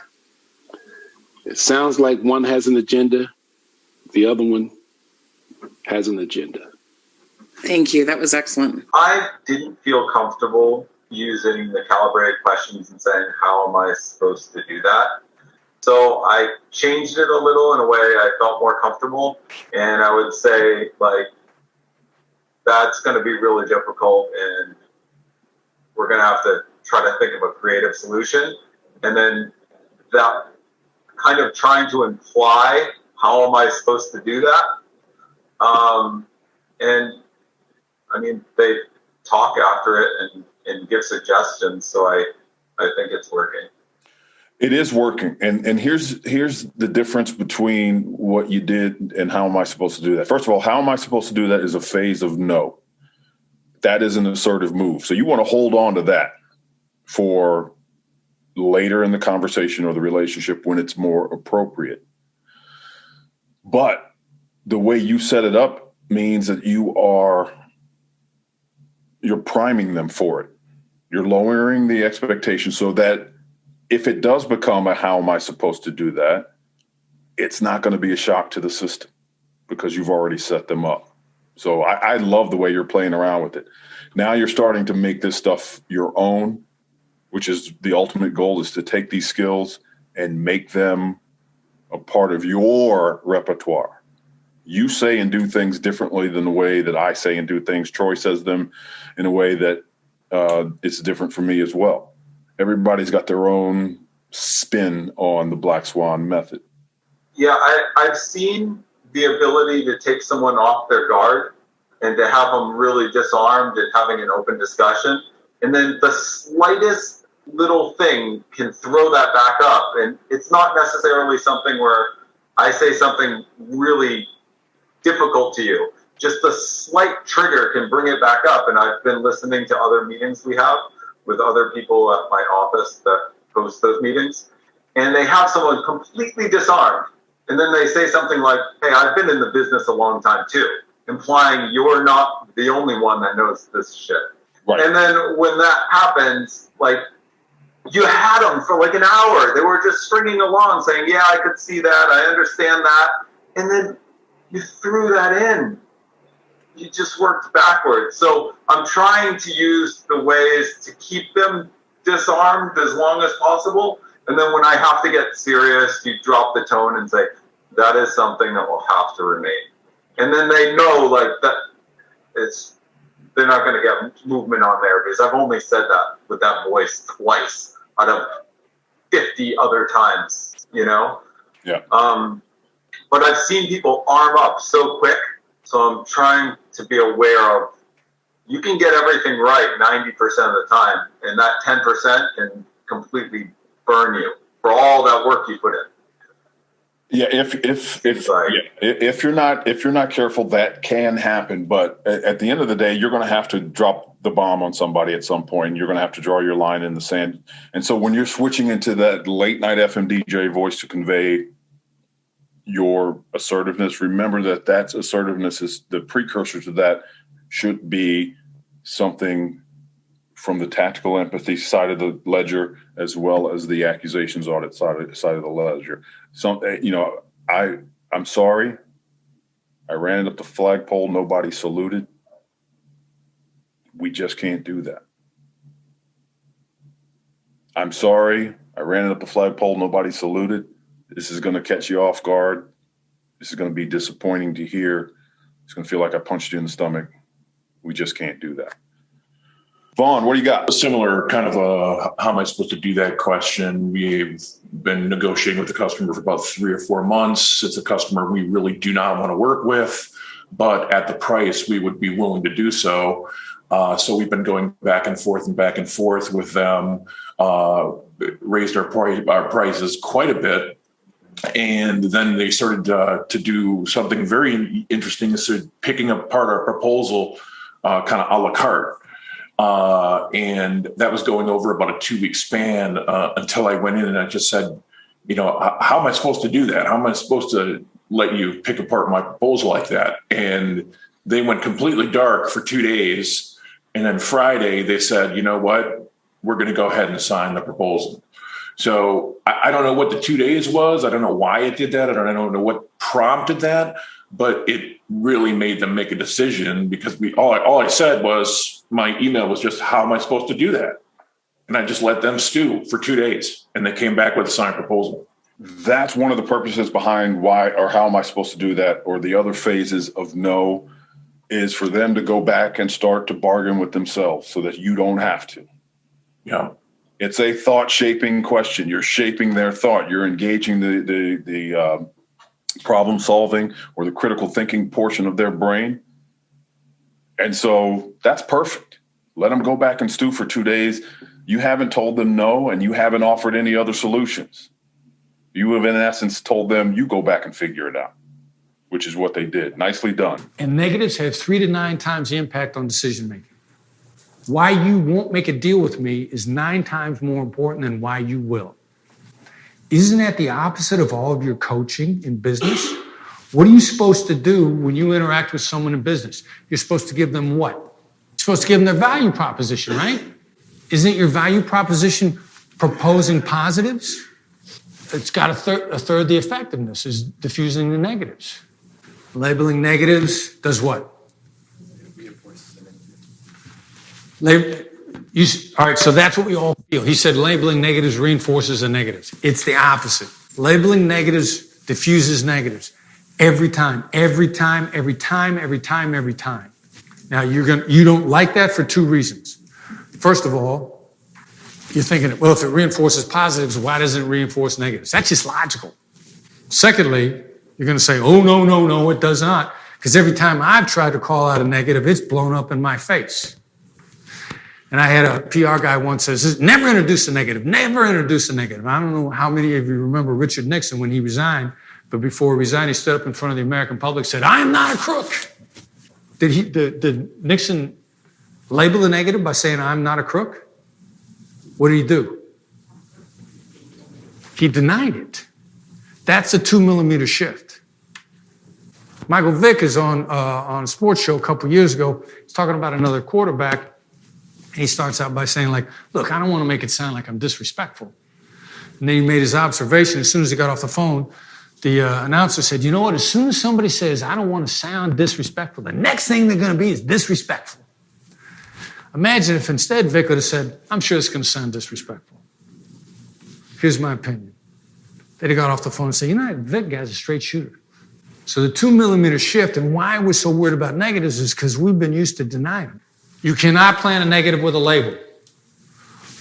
It sounds like one has an agenda, the other one has an agenda. Thank you. That was excellent. I didn't feel comfortable using the calibrated questions and saying, How am I supposed to do that? So I changed it a little in a way I felt more comfortable. And I would say, like, that's going to be really difficult. And we're going to have to try to think of a creative solution. And then that kind of trying to imply, How am I supposed to do that? Um, and I mean, they talk after it and, and give suggestions. So I, I think it's working. It is working, and and here's here's the difference between what you did and how am I supposed to do that. First of all, how am I supposed to do that is a phase of no. That is an assertive move. So you want to hold on to that for later in the conversation or the relationship when it's more appropriate. But the way you set it up means that you are you're priming them for it. You're lowering the expectation so that if it does become a how am I supposed to do that, it's not going to be a shock to the system because you've already set them up. So I, I, love the way you're playing around with it. Now you're starting to make this stuff your own, which is the ultimate goal is to take these skills and make them a part of your repertoire. You say and do things differently than the way that I say and do things. Troy says them in a way that uh, it's different for me as well. Everybody's got their own spin on the Black Swan method. Yeah, I, I've seen the ability to take someone off their guard and to have them really disarmed and having an open discussion. And then the slightest little thing can throw that back up. And it's not necessarily something where I say something really difficult to you. Just a slight trigger can bring it back up. And I've been listening to other meetings we have with other people at my office that host those meetings. And they have someone completely disarmed. And then they say something like, Hey, I've been in the business a long time too, implying you're not the only one that knows this shit. Right. And then when that happens, like you had them for like an hour. They were just stringing along saying, Yeah, I could see that. I understand that. And then you threw that in. You just worked backwards. So I'm trying to use the ways to keep them disarmed as long as possible. And then when I have to get serious, you drop the tone and say, that is something that will have to remain. And then they know like that it's they're not going to get movement on there because I've only said that with that voice twice out of 50 other times, you know? Yeah. Um, but I've seen people arm up so quick. So I'm trying to be aware of you can get everything right 90% of the time, and that 10% can completely burn you for all that work you put in. Yeah, if if if yeah, if you're not if you're not careful, that can happen. But at the end of the day, you're going to have to drop the bomb on somebody at some point. You're going to have to draw your line in the sand. And so when you're switching into that late night FM DJ voice to convey your assertiveness, remember that that's assertiveness is the precursor to that should be something from the tactical empathy side of the ledger as well as the accusations audit side of, side of the ledger. So, eh, you know, I I'm sorry. I ran it up the flagpole. Nobody saluted. We just can't do that. I'm sorry. I ran it up the flagpole. Nobody saluted. This is going to catch you off guard. This is going to be disappointing to hear. It's going to feel like I punched you in the stomach. We just can't do that. Vaughn, what do you got? A similar kind of a how am I supposed to do that question. We've been negotiating with the customer for about three or four months. It's a customer we really do not want to work with, but at the price we would be willing to do so. Uh, so we've been going back and forth and back and forth with them. Uh, raised our price our prices quite a bit, and then they started uh, to do something very interesting. Is picking apart our proposal, uh, kind of a la carte. Uh, and that was going over about a two week span uh, until I went in and I just said, you know, how am I supposed to do that? How am I supposed to let you pick apart my proposal like that? And they went completely dark for two days. And then Friday, they said, you know what? We're going to go ahead and sign the proposal. So I, I, don't know what the two days was. I don't know why it did that. I don't, I don't know what prompted that, but it really made them make a decision because we all, all I said was, my email was just, how am I supposed to do that? And I just let them stew for two days and they came back with a signed proposal. That's one of the purposes behind why or how am I supposed to do that? Or the other phases of no is for them to go back and start to bargain with themselves so that you don't have to. Yeah. It's a thought shaping question. You're shaping their thought. You're engaging the the the uh, problem solving or the critical thinking portion of their brain and so that's perfect. Let them go back and stew for two days. You haven't told them no, and you haven't offered any other solutions. You have, in essence, told them you go back and figure it out, which is what they did. Nicely done. And negatives have three to nine times the impact on decision making. Why you won't make a deal with me is nine times more important than why you will. Isn't that the opposite of all of your coaching in business? What are you supposed to do when you interact with someone in business? You're supposed to give them what? You're supposed to give them their value proposition, right? Isn't your value proposition proposing positives? It's got a, thir- a third the effectiveness is diffusing the negatives. Labeling negatives does what? You, all right, so that's what we all feel. He said labeling negatives reinforces the negatives. It's the opposite. Labeling negatives diffuses negatives. Every time, every time, every time, every time, every time. Now you're going to you don't like that for two reasons. First of all, you're thinking, well, if it reinforces positives, why doesn't it reinforce negatives? That's just logical. Secondly, you're going to say, oh, no, no, no, it does not. Because every time I've tried to call out a negative, it's blown up in my face. And I had a PR guy once says, never introduce a negative, never introduce a negative. I don't know how many of you remember Richard Nixon when he resigned. But before he resigned, he stood up in front of the American public said, I am not a crook. Did, he, did, did Nixon label the negative by saying, I'm not a crook? What did he do? He denied it. That's a two millimeter shift. Michael Vick is on, uh, on a sports show a couple years ago. He's talking about another quarterback. And he starts out by saying, like, look, I don't want to make it sound like I'm disrespectful. And then he made his observation as soon as he got off the phone the uh, announcer said, You know what? As soon as somebody says, I don't want to sound disrespectful, the next thing they're going to be is disrespectful. Imagine if instead Vick would have said, I'm sure it's going to sound disrespectful. Here's my opinion. They'd have got off the phone and said, You know, that Vick guy's a straight shooter. So the two millimeter shift and why we're so worried about negatives is because we've been used to denying them. You cannot plan a negative with a label.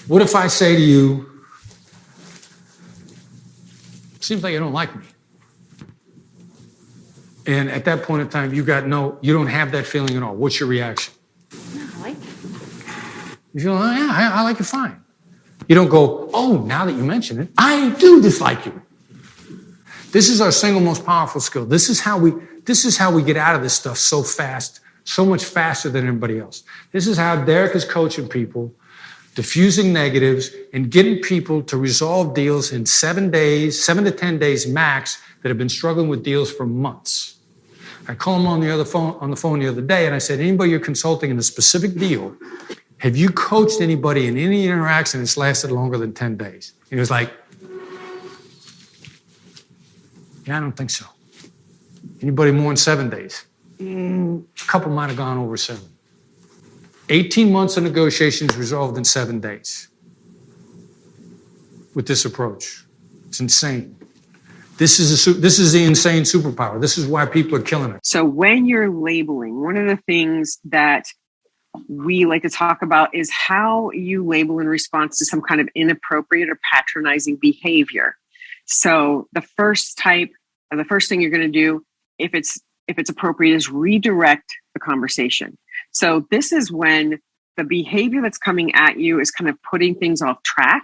What if I say to you, Seems like you don't like me. And at that point in time, you got no, you don't have that feeling at all. What's your reaction? I like it. You feel, oh, yeah, I, I like you fine. You don't go, oh, now that you mention it, I do dislike you. This is our single most powerful skill. This is how we, this is how we get out of this stuff so fast, so much faster than anybody else. This is how Derek is coaching people, diffusing negatives, and getting people to resolve deals in seven days, seven to 10 days max that have been struggling with deals for months. I called him on the other phone on the phone the other day, and I said, anybody you're consulting in a specific deal, have you coached anybody in any interaction that's lasted longer than 10 days? He was like, Yeah, I don't think so. Anybody more than seven days? Mm, a couple might have gone over seven. 18 months of negotiations resolved in seven days. with this approach. It's insane. This is a, this is the insane superpower. This is why people are killing it. So when you're labeling, one of the things that we like to talk about is how you label in response to some kind of inappropriate or patronizing behavior. So the first type, or the first thing you're going to do, if it's if it's appropriate, is redirect the conversation. So this is when the behavior that's coming at you is kind of putting things off track,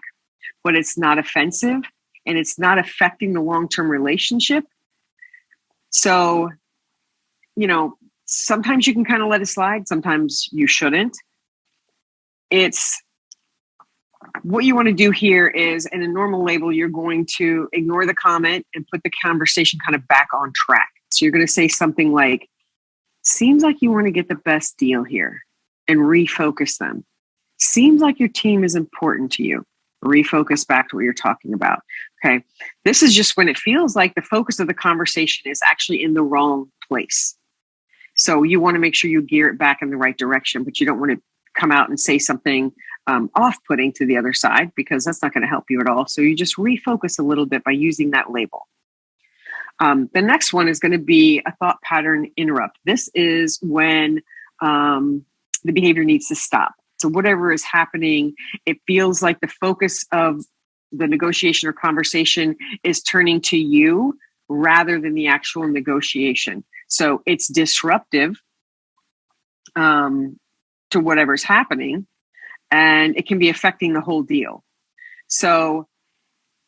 but it's not offensive and it's not affecting the long term relationship. So, you know, sometimes you can kind of let it slide, sometimes you shouldn't. It's what you want to do here is in a normal label, you're going to ignore the comment and put the conversation kind of back on track. So you're going to say something like, Seems like you want to get the best deal here and refocus them. Seems like your team is important to you. Refocus back to what you're talking about. Okay. This is just when it feels like the focus of the conversation is actually in the wrong place. So you want to make sure you gear it back in the right direction, but you don't want to come out and say something um, off putting to the other side because that's not going to help you at all. So you just refocus a little bit by using that label. Um, the next one is going to be a thought pattern interrupt. This is when um, the behavior needs to stop. So, whatever is happening, it feels like the focus of the negotiation or conversation is turning to you rather than the actual negotiation. So, it's disruptive um, to whatever's happening and it can be affecting the whole deal. So,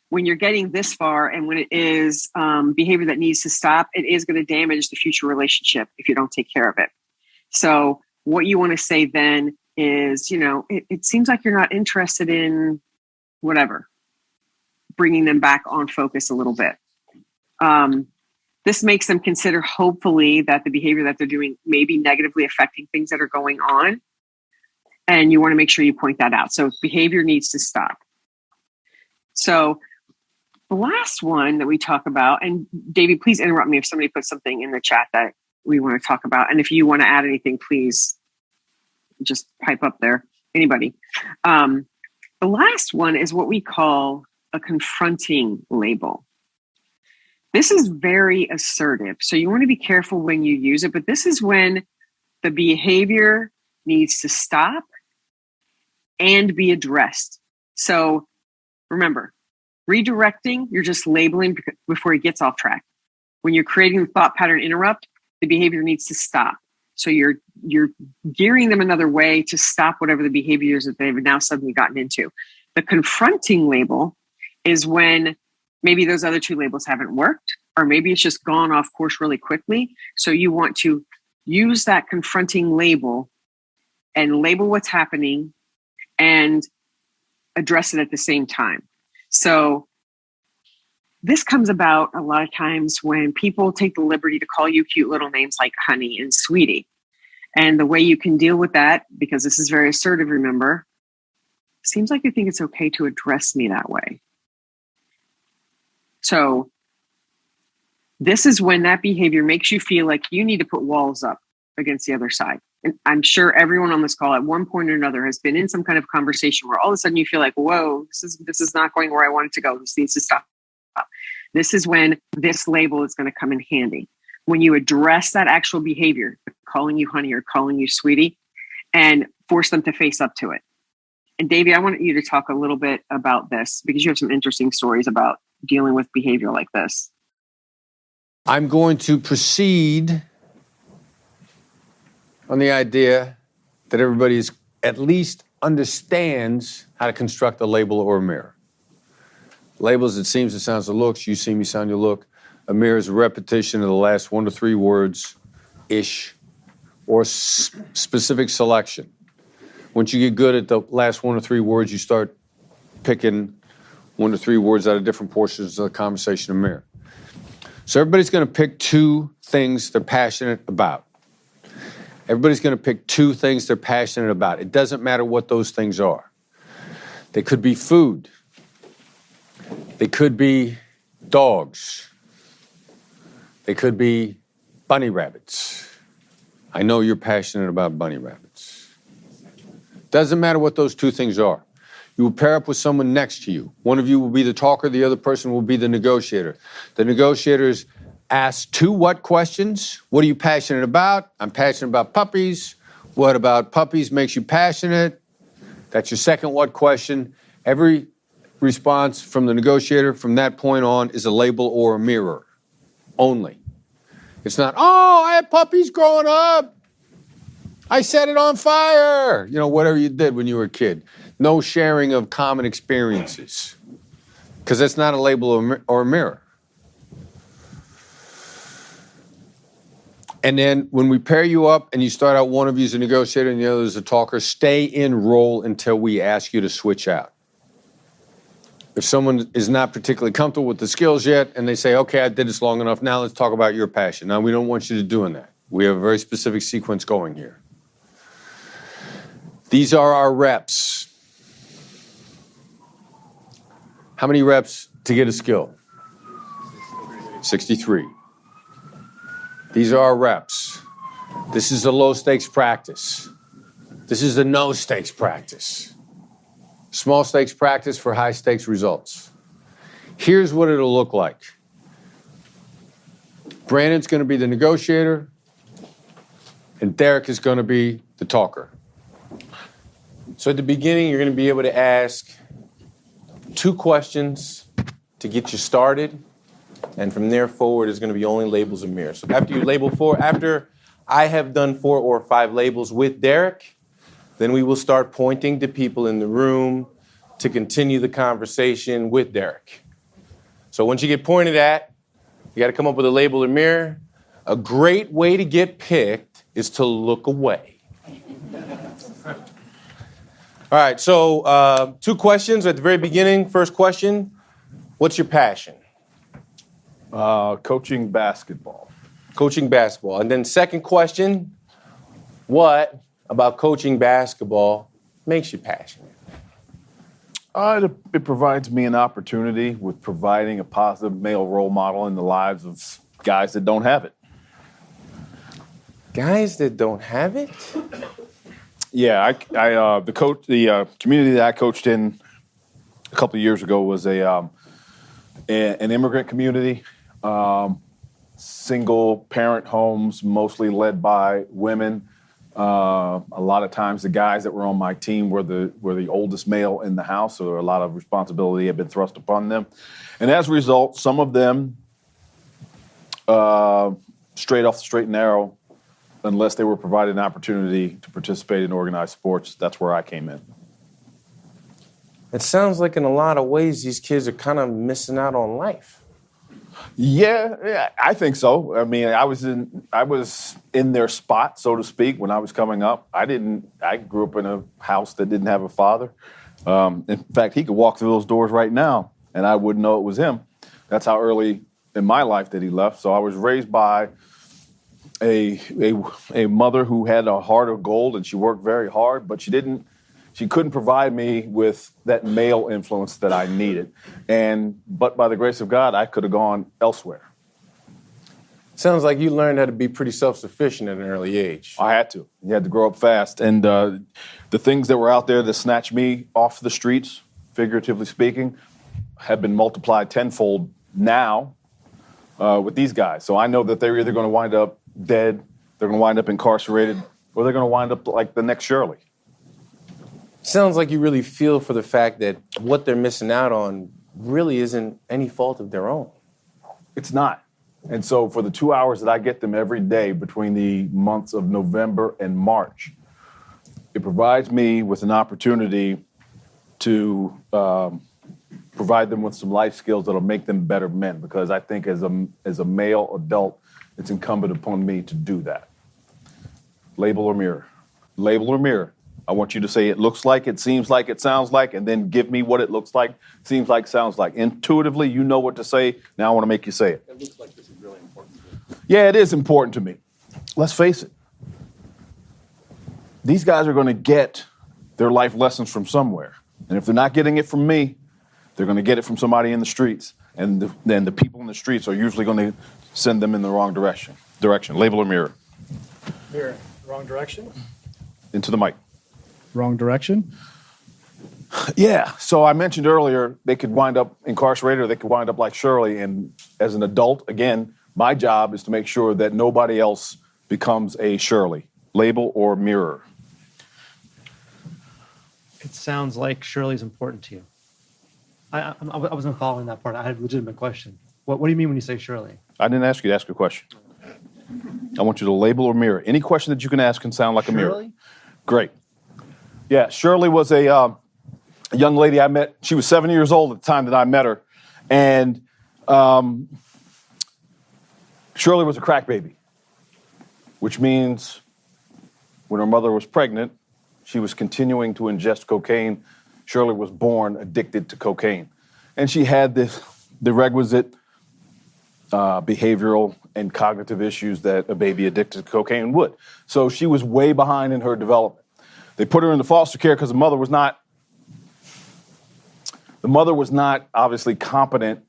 when you're getting this far and when it is um, behavior that needs to stop, it is going to damage the future relationship if you don't take care of it. So, what you want to say then is, you know, it, it seems like you're not interested in whatever, bringing them back on focus a little bit. Um, this makes them consider, hopefully, that the behavior that they're doing may be negatively affecting things that are going on. And you want to make sure you point that out. So, behavior needs to stop. So, the last one that we talk about, and Davey, please interrupt me if somebody puts something in the chat that we want to talk about. And if you want to add anything, please just pipe up there. Anybody. Um, the last one is what we call a confronting label. This is very assertive. So you want to be careful when you use it, but this is when the behavior needs to stop and be addressed. So remember, redirecting, you're just labeling before it gets off track. When you're creating the thought pattern interrupt, the behavior needs to stop. So you're you're gearing them another way to stop whatever the behaviors that they've now suddenly gotten into. The confronting label is when maybe those other two labels haven't worked, or maybe it's just gone off course really quickly. So you want to use that confronting label and label what's happening and address it at the same time. So this comes about a lot of times when people take the liberty to call you cute little names like honey and sweetie. And the way you can deal with that, because this is very assertive, remember, seems like you think it's okay to address me that way. So, this is when that behavior makes you feel like you need to put walls up against the other side. And I'm sure everyone on this call at one point or another has been in some kind of conversation where all of a sudden you feel like, whoa, this is this is not going where I want it to go. This needs to stop. This is when this label is going to come in handy. When you address that actual behavior, calling you honey or calling you sweetie, and force them to face up to it. And Davey, I want you to talk a little bit about this because you have some interesting stories about dealing with behavior like this. I'm going to proceed on the idea that everybody is at least understands how to construct a label or a mirror. Labels, it seems, it sounds, it looks. You see me, sound, you look. A mirror is a repetition of the last one to three words ish or s- specific selection. Once you get good at the last one to three words, you start picking one to three words out of different portions of the conversation in mirror. So everybody's going to pick two things they're passionate about. Everybody's going to pick two things they're passionate about. It doesn't matter what those things are. They could be food, they could be dogs, they could be bunny rabbits. I know you're passionate about bunny rabbits. Doesn't matter what those two things are. You will pair up with someone next to you. One of you will be the talker, the other person will be the negotiator. The negotiator is asked two what questions? What are you passionate about? I'm passionate about puppies. What about puppies makes you passionate? That's your second what question. Every response from the negotiator from that point on is a label or a mirror only. It's not, oh, I had puppies growing up. I set it on fire. You know, whatever you did when you were a kid. No sharing of common experiences. Because that's not a label or, a mirror. And then when we pair you up and you start out, one of you is a negotiator and the other is a talker, stay in role until we ask you to switch out. If someone is not particularly comfortable with the skills yet and they say, okay, I did this long enough, now let's talk about your passion. Now, we don't want you to doing that. We have a very specific sequence going here. These are our reps. How many reps to get a skill? 63. These are our reps. This is a low stakes practice. This is a no stakes practice. Small stakes practice for high stakes results. Here's what it'll look like Brandon's going to be the negotiator, and Derek is going to be the talker. So at the beginning, you're going to be able to ask two questions to get you started, and from there forward is going to be only labels and mirrors. So after you label four, after I have done four or five labels with Derek, then we will start pointing to people in the room to continue the conversation with Derek. So once you get pointed at, you got to come up with a label or mirror. A great way to get picked is to look away. All right, so uh, two questions at the very beginning. First question What's your passion? Uh, coaching basketball. Coaching basketball. And then, second question What about coaching basketball makes you passionate? Uh, it, it provides me an opportunity with providing a positive male role model in the lives of guys that don't have it. Guys that don't have it? Yeah, I, I uh, the coach, the uh, community that I coached in a couple of years ago was a, um, an immigrant community, um, single parent homes, mostly led by women. Uh, a lot of times, the guys that were on my team were the were the oldest male in the house, so a lot of responsibility had been thrust upon them, and as a result, some of them, uh, straight off the straight and narrow, unless they were provided an opportunity to participate in organized sports, that's where I came in. It sounds like in a lot of ways these kids are kind of missing out on life. Yeah, yeah, I think so. I mean, I was in I was in their spot, so to speak, when I was coming up. I didn't. I grew up in a house that didn't have a father. Um, in fact, he could walk through those doors right now, and I wouldn't know it was him. That's how early in my life that he left. So I was raised by a a, a mother who had a heart of gold, and she worked very hard, but she didn't she couldn't provide me with that male influence that I needed. And but by the grace of God, I could have gone elsewhere. Sounds like you learned how to be pretty self-sufficient at an early age. I had to. You had to grow up fast, and uh, the things that were out there that snatched me off the streets, figuratively speaking, have been multiplied tenfold now uh, with these guys. So I know that they're either going to wind up dead, they're going to wind up incarcerated, or they're going to wind up like the next Shirley. Sounds like you really feel for the fact that what they're missing out on really isn't any fault of their own. It's not. And so for the two hours that I get them every day between the months of November and March, it provides me with an opportunity to um, provide them with some life skills that'll make them better men. Because I think as a as a male adult, it's incumbent upon me to do that. Label or mirror. Label or mirror. I want you to say it looks like, it seems like, it sounds like, and then give me what it looks like, seems like, sounds like. Intuitively, you know what to say. Now I want to make you say it. It looks like this is really important. Yeah, it is important to me. Let's face it. These guys are going to get their life lessons from somewhere. And if they're not getting it from me, they're going to get it from somebody in the streets. And then the people in the streets are usually going to send them in the wrong direction. Direction. Label or mirror. Mirror, wrong direction. Into the mic. Wrong direction. Yeah. So I mentioned earlier they could wind up incarcerated or they could wind up like Shirley. And as an adult, again, my job is to make sure that nobody else becomes a Shirley, label or mirror. It sounds like Shirley's important to you. I, I, I wasn't following that part. I had a legitimate question. What, what do you mean when you say Shirley? I didn't ask you to ask a question. I want you to label or mirror. Any question that you can ask can sound like a mirror. Shirley? Great. Yeah, Shirley was a, um, a young lady I met. She was seven years old at the time that I met her. And um, Shirley was a crack baby, which means when her mother was pregnant, she was continuing to ingest cocaine. Shirley was born addicted to cocaine. And she had this, the requisite uh, behavioral and cognitive issues that a baby addicted to cocaine would. So she was way behind in her development. They put her into foster care because the mother was not the mother was not obviously competent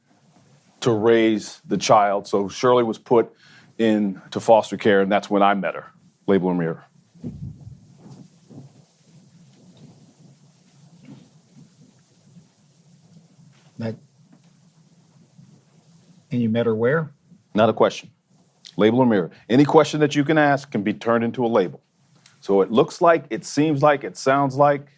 to raise the child. So Shirley was put into foster care, and that's when I met her, label and mirror. And you met her where? Not a question. Label or mirror. Any question that you can ask can be turned into a label. So it looks like, it seems like, it sounds like.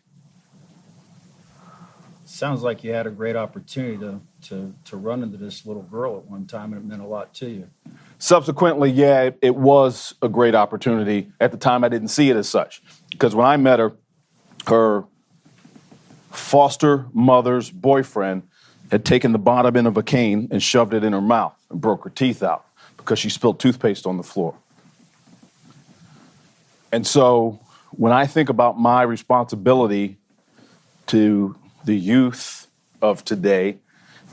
Sounds like you had a great opportunity to, to, to run into this little girl at one time, and it meant a lot to you. Subsequently, yeah, it, it was a great opportunity. At the time, I didn't see it as such. Because when I met her, her foster mother's boyfriend had taken the bottom end of a cane and shoved it in her mouth and broke her teeth out because she spilled toothpaste on the floor. And so when I think about my responsibility to the youth of today,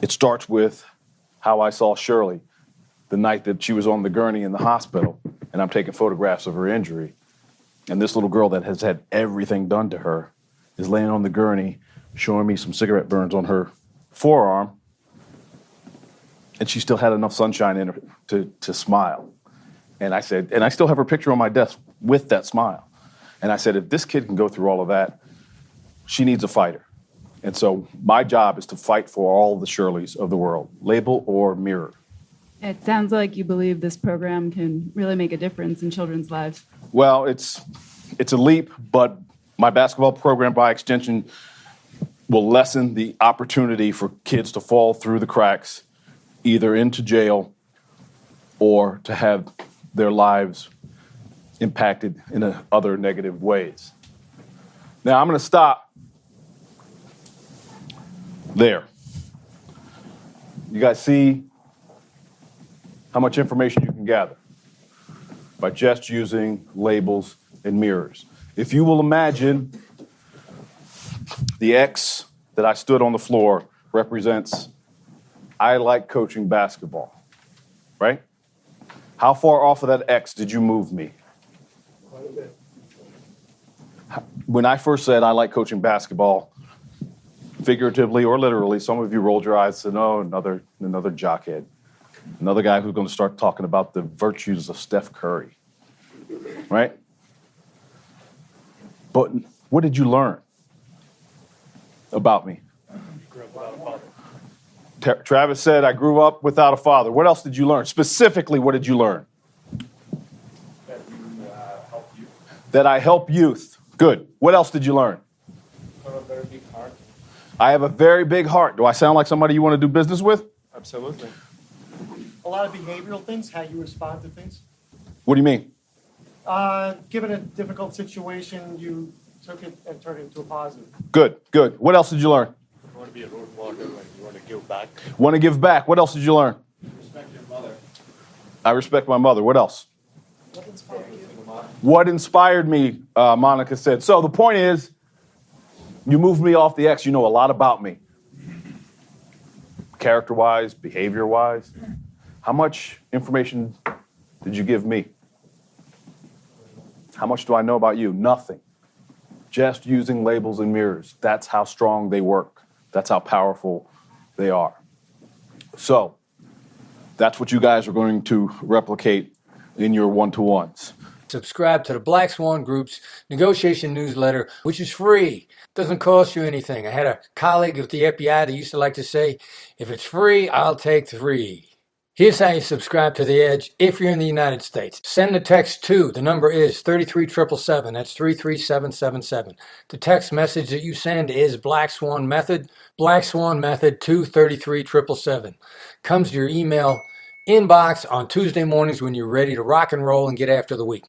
it starts with how I saw Shirley the night that she was on the gurney in the hospital, and I'm taking photographs of her injury. And this little girl that has had everything done to her is laying on the gurney, showing me some cigarette burns on her forearm, and she still had enough sunshine in her to, to smile. And I said, and I still have her picture on my desk with that smile. And I said, if this kid can go through all of that, she needs a fighter. And so my job is to fight for all the Shirleys of the world, label or mirror. It sounds like you believe this program can really make a difference in children's lives. Well, it's it's a leap, but my basketball program, by extension, will lessen the opportunity for kids to fall through the cracks, either into jail or to have their lives impacted in other negative ways. Now, I'm going to stop there. You guys see how much information you can gather by just using labels and mirrors. If you will imagine the X that I stood on the floor represents I like coaching basketball, right? How far off of that X did you move me? When I first said I like coaching basketball, figuratively or literally, some of you rolled your eyes and said, "Oh, another another jockhead, another guy who's going to start talking about the virtues of Steph Curry." Right? But what did you learn about me? Travis said, I grew up without a father. What else did you learn? Specifically, what did you learn? That I help youth. Good. What else did you learn? I have a very big heart. Do I sound like somebody you want to do business with? Absolutely. A lot of behavioral things, how you respond to things. What do you mean? Uh, given a difficult situation, you took it and turned it into a positive. Good, good. What else did you learn? You want to be a road walker, like you want to give back. Want to give back. What else did you learn? Respect your mother. I respect my mother. What else? What inspired me, uh, Monica said. So the point is, you moved me off the X. You know a lot about me. Character wise, behavior wise. How much information did you give me? How much do I know about you? Nothing. Just using labels and mirrors. That's how strong they work. That's how powerful they are. So, that's what you guys are going to replicate in your one to ones. subscribe to the Black Swan Group's negotiation newsletter, which is free. Doesn't cost you anything. I had a colleague at the FBI that used to like to say, if it's free, I'll take three. Here's how you subscribe to The Edge if you're in the United States. Send a text to, the number is 33777, that's 33777. The text message that you send is Black Swan Method, Black Swan Method to 33777. Comes to your email inbox on Tuesday mornings when you're ready to rock and roll and get after the week.